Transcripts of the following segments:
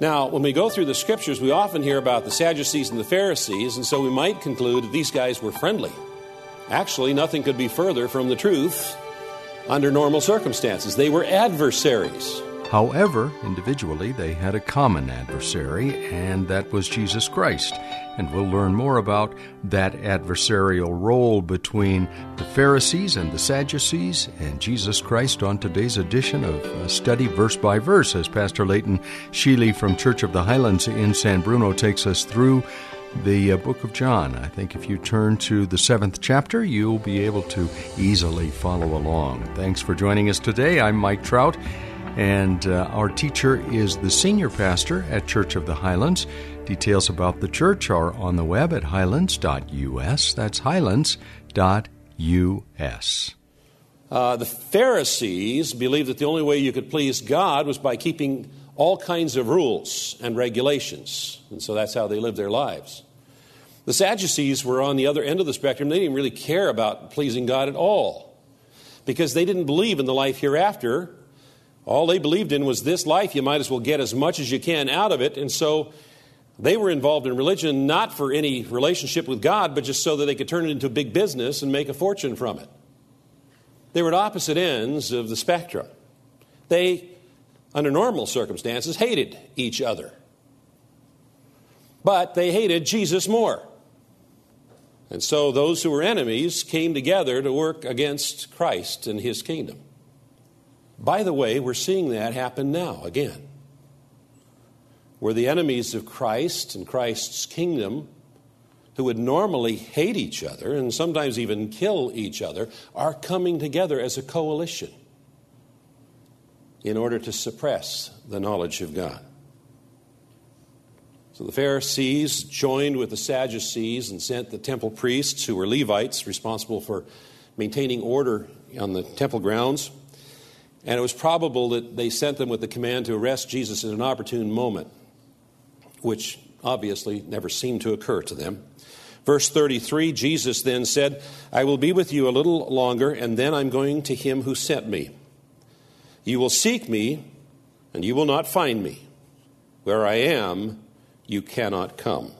Now, when we go through the scriptures, we often hear about the Sadducees and the Pharisees, and so we might conclude that these guys were friendly. Actually, nothing could be further from the truth under normal circumstances. They were adversaries. However, individually, they had a common adversary, and that was Jesus Christ. And we'll learn more about that adversarial role between the Pharisees and the Sadducees and Jesus Christ on today's edition of uh, Study Verse by Verse as Pastor Leighton Sheely from Church of the Highlands in San Bruno takes us through the uh, book of John. I think if you turn to the seventh chapter, you'll be able to easily follow along. Thanks for joining us today. I'm Mike Trout. And uh, our teacher is the senior pastor at Church of the Highlands. Details about the church are on the web at highlands.us. That's highlands.us. Uh, the Pharisees believed that the only way you could please God was by keeping all kinds of rules and regulations. And so that's how they lived their lives. The Sadducees were on the other end of the spectrum. They didn't really care about pleasing God at all because they didn't believe in the life hereafter all they believed in was this life. You might as well get as much as you can out of it. And so they were involved in religion not for any relationship with God, but just so that they could turn it into a big business and make a fortune from it. They were at opposite ends of the spectrum. They, under normal circumstances, hated each other. But they hated Jesus more. And so those who were enemies came together to work against Christ and his kingdom. By the way, we're seeing that happen now again. Where the enemies of Christ and Christ's kingdom, who would normally hate each other and sometimes even kill each other, are coming together as a coalition in order to suppress the knowledge of God. So the Pharisees joined with the Sadducees and sent the temple priests, who were Levites, responsible for maintaining order on the temple grounds and it was probable that they sent them with the command to arrest Jesus at an opportune moment, which obviously never seemed to occur to them. Verse 33 Jesus then said, I will be with you a little longer, and then I'm going to him who sent me. You will seek me, and you will not find me. Where I am, you cannot come.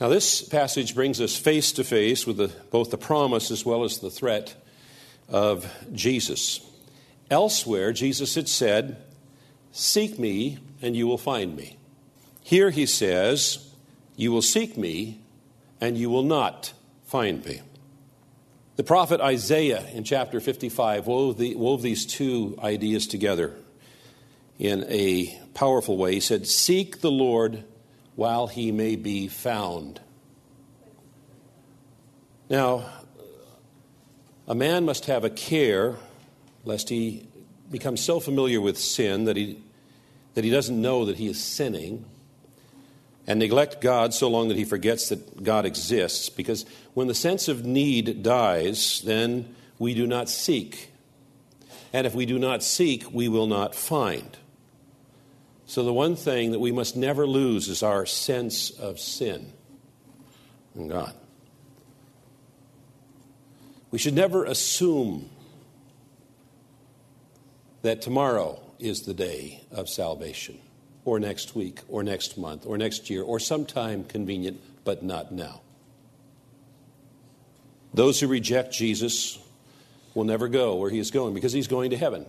Now, this passage brings us face to face with the, both the promise as well as the threat of Jesus. Elsewhere, Jesus had said, Seek me, and you will find me. Here he says, You will seek me, and you will not find me. The prophet Isaiah in chapter 55 wove, the, wove these two ideas together in a powerful way. He said, Seek the Lord while he may be found. Now, a man must have a care lest he becomes so familiar with sin that he, that he doesn't know that he is sinning and neglect God so long that he forgets that God exists. Because when the sense of need dies, then we do not seek. And if we do not seek, we will not find. So, the one thing that we must never lose is our sense of sin in God. We should never assume that tomorrow is the day of salvation, or next week, or next month, or next year, or sometime convenient, but not now. Those who reject Jesus will never go where he is going because he's going to heaven.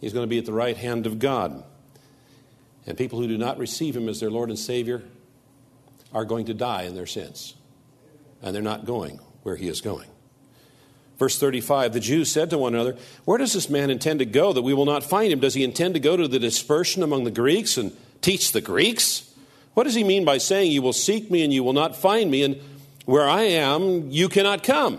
He's going to be at the right hand of God. And people who do not receive him as their Lord and Savior are going to die in their sins. And they're not going where he is going. Verse 35 The Jews said to one another, Where does this man intend to go that we will not find him? Does he intend to go to the dispersion among the Greeks and teach the Greeks? What does he mean by saying, You will seek me and you will not find me, and where I am, you cannot come?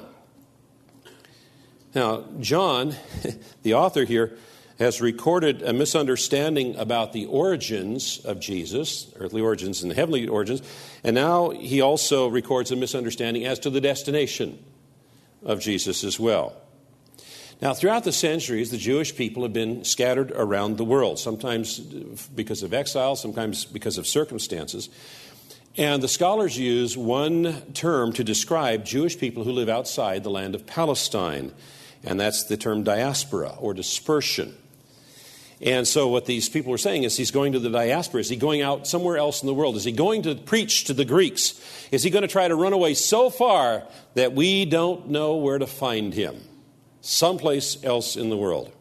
Now, John, the author here, has recorded a misunderstanding about the origins of Jesus, earthly origins and heavenly origins, and now he also records a misunderstanding as to the destination of Jesus as well. Now, throughout the centuries, the Jewish people have been scattered around the world, sometimes because of exile, sometimes because of circumstances. And the scholars use one term to describe Jewish people who live outside the land of Palestine, and that's the term diaspora or dispersion. And so, what these people are saying is he's going to the diaspora. Is he going out somewhere else in the world? Is he going to preach to the Greeks? Is he going to try to run away so far that we don't know where to find him? Someplace else in the world.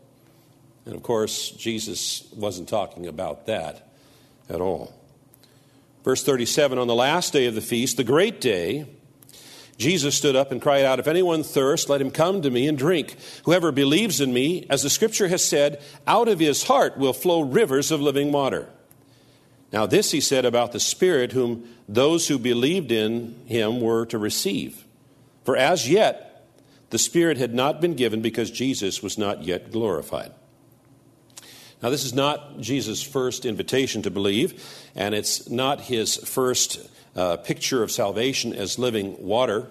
And of course, Jesus wasn't talking about that at all. Verse 37 On the last day of the feast, the great day, Jesus stood up and cried out, If anyone thirst, let him come to me and drink. Whoever believes in me, as the scripture has said, out of his heart will flow rivers of living water. Now, this he said about the Spirit, whom those who believed in him were to receive. For as yet the Spirit had not been given because Jesus was not yet glorified. Now, this is not Jesus' first invitation to believe, and it's not his first uh, picture of salvation as living water.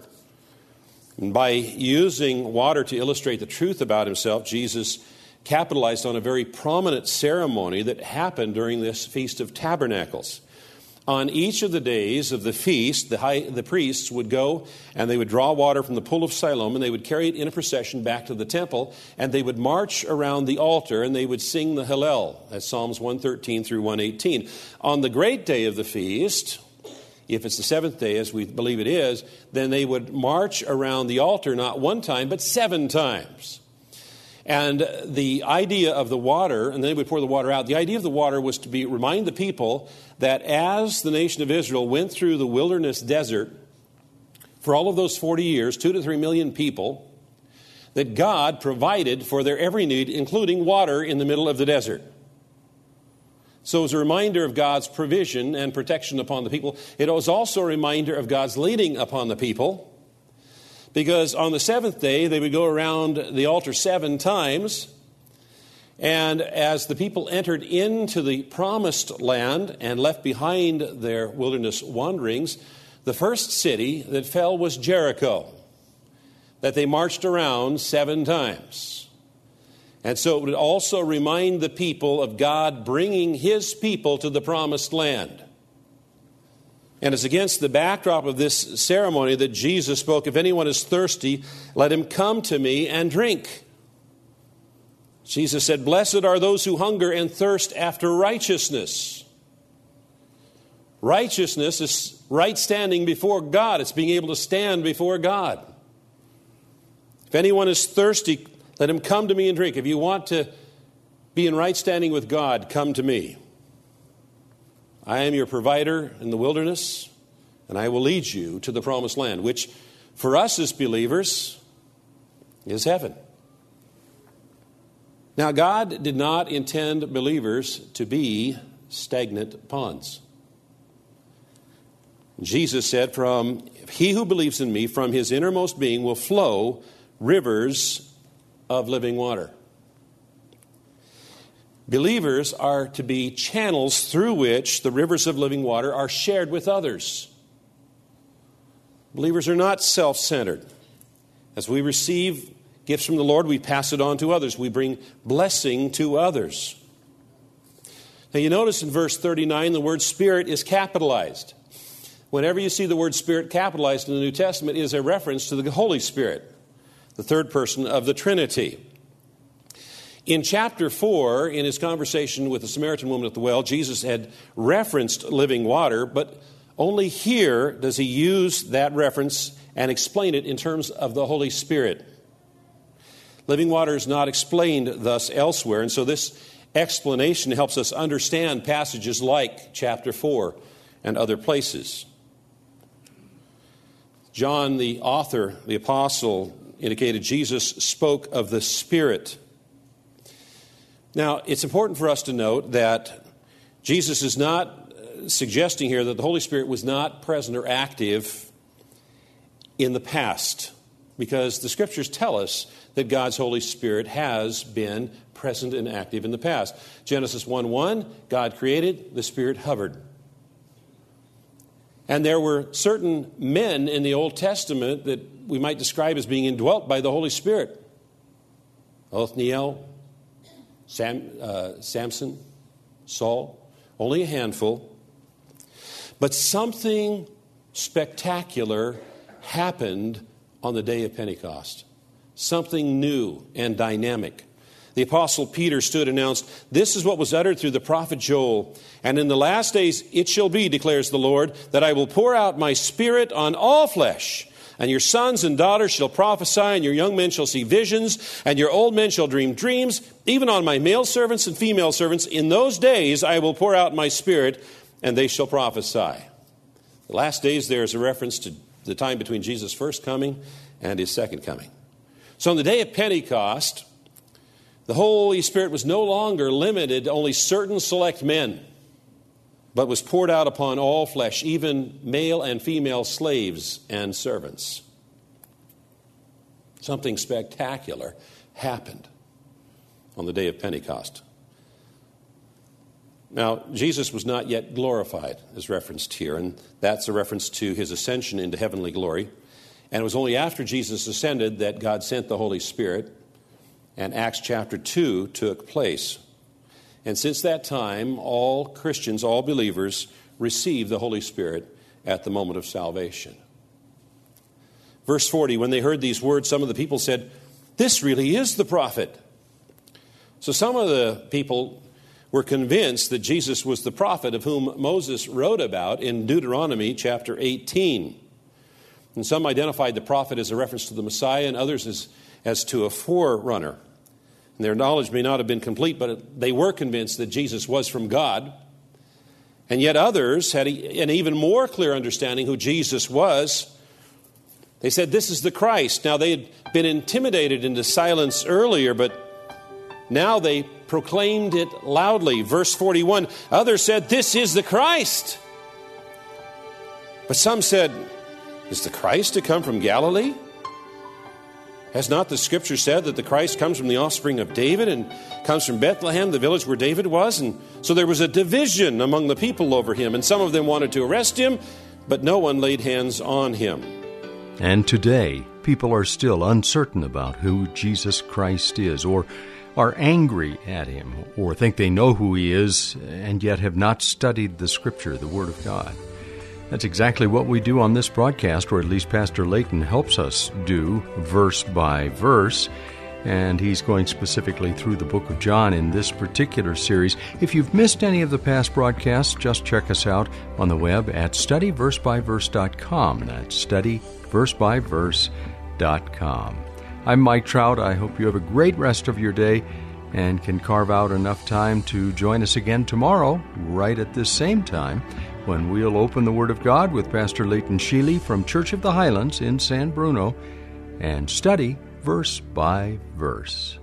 And by using water to illustrate the truth about himself, Jesus capitalized on a very prominent ceremony that happened during this Feast of Tabernacles. On each of the days of the feast, the, high, the, priests would go and they would draw water from the pool of Siloam and they would carry it in a procession back to the temple and they would march around the altar and they would sing the Hallel, as Psalms 113 through 118. On the great day of the feast, if it's the seventh day, as we believe it is, then they would march around the altar not one time, but seven times. And the idea of the water, and then they would pour the water out, the idea of the water was to be remind the people that as the nation of Israel went through the wilderness desert for all of those 40 years, two to three million people, that God provided for their every need, including water in the middle of the desert. So it was a reminder of God's provision and protection upon the people. It was also a reminder of God's leading upon the people. Because on the seventh day, they would go around the altar seven times. And as the people entered into the promised land and left behind their wilderness wanderings, the first city that fell was Jericho, that they marched around seven times. And so it would also remind the people of God bringing his people to the promised land. And it's against the backdrop of this ceremony that Jesus spoke If anyone is thirsty, let him come to me and drink. Jesus said, Blessed are those who hunger and thirst after righteousness. Righteousness is right standing before God, it's being able to stand before God. If anyone is thirsty, let him come to me and drink. If you want to be in right standing with God, come to me. I am your provider in the wilderness, and I will lead you to the promised land, which for us as believers is heaven. Now, God did not intend believers to be stagnant ponds. Jesus said, From he who believes in me, from his innermost being will flow rivers of living water. Believers are to be channels through which the rivers of living water are shared with others. Believers are not self centered. As we receive gifts from the Lord, we pass it on to others. We bring blessing to others. Now, you notice in verse 39, the word Spirit is capitalized. Whenever you see the word Spirit capitalized in the New Testament, it is a reference to the Holy Spirit the third person of the Trinity. In chapter 4, in his conversation with the Samaritan woman at the well, Jesus had referenced living water, but only here does he use that reference and explain it in terms of the Holy Spirit. Living water is not explained thus elsewhere, and so this explanation helps us understand passages like chapter 4 and other places. John, the author, the apostle, indicated Jesus spoke of the Spirit. Now, it's important for us to note that Jesus is not uh, suggesting here that the Holy Spirit was not present or active in the past because the scriptures tell us that God's Holy Spirit has been present and active in the past. Genesis 1 1, God created, the Spirit hovered. And there were certain men in the Old Testament that we might describe as being indwelt by the Holy Spirit. Othniel, Sam, uh, Samson, Saul, only a handful. But something spectacular happened on the day of Pentecost. Something new and dynamic. The Apostle Peter stood and announced, This is what was uttered through the prophet Joel. And in the last days it shall be, declares the Lord, that I will pour out my spirit on all flesh. And your sons and daughters shall prophesy, and your young men shall see visions, and your old men shall dream dreams. Even on my male servants and female servants, in those days I will pour out my spirit, and they shall prophesy. The last days there is a reference to the time between Jesus' first coming and his second coming. So on the day of Pentecost, the Holy Spirit was no longer limited to only certain select men, but was poured out upon all flesh, even male and female slaves and servants. Something spectacular happened on the day of Pentecost. Now, Jesus was not yet glorified, as referenced here, and that's a reference to his ascension into heavenly glory. And it was only after Jesus ascended that God sent the Holy Spirit and Acts chapter 2 took place. And since that time, all Christians, all believers, receive the Holy Spirit at the moment of salvation. Verse 40 When they heard these words, some of the people said, This really is the prophet. So some of the people were convinced that Jesus was the prophet of whom Moses wrote about in Deuteronomy chapter 18. And some identified the prophet as a reference to the Messiah, and others as, as to a forerunner. Their knowledge may not have been complete, but they were convinced that Jesus was from God. And yet others had an even more clear understanding who Jesus was. They said, This is the Christ. Now, they had been intimidated into silence earlier, but now they proclaimed it loudly. Verse 41 Others said, This is the Christ. But some said, Is the Christ to come from Galilee? Has not the scripture said that the Christ comes from the offspring of David and comes from Bethlehem, the village where David was? And so there was a division among the people over him, and some of them wanted to arrest him, but no one laid hands on him. And today, people are still uncertain about who Jesus Christ is, or are angry at him, or think they know who he is, and yet have not studied the scripture, the Word of God. That's exactly what we do on this broadcast, or at least Pastor Layton helps us do verse by verse. And he's going specifically through the book of John in this particular series. If you've missed any of the past broadcasts, just check us out on the web at studyversebyverse.com. That's studyversebyverse.com. I'm Mike Trout. I hope you have a great rest of your day and can carve out enough time to join us again tomorrow, right at this same time when we'll open the Word of God with Pastor Leighton Sheely from Church of the Highlands in San Bruno and study verse by verse.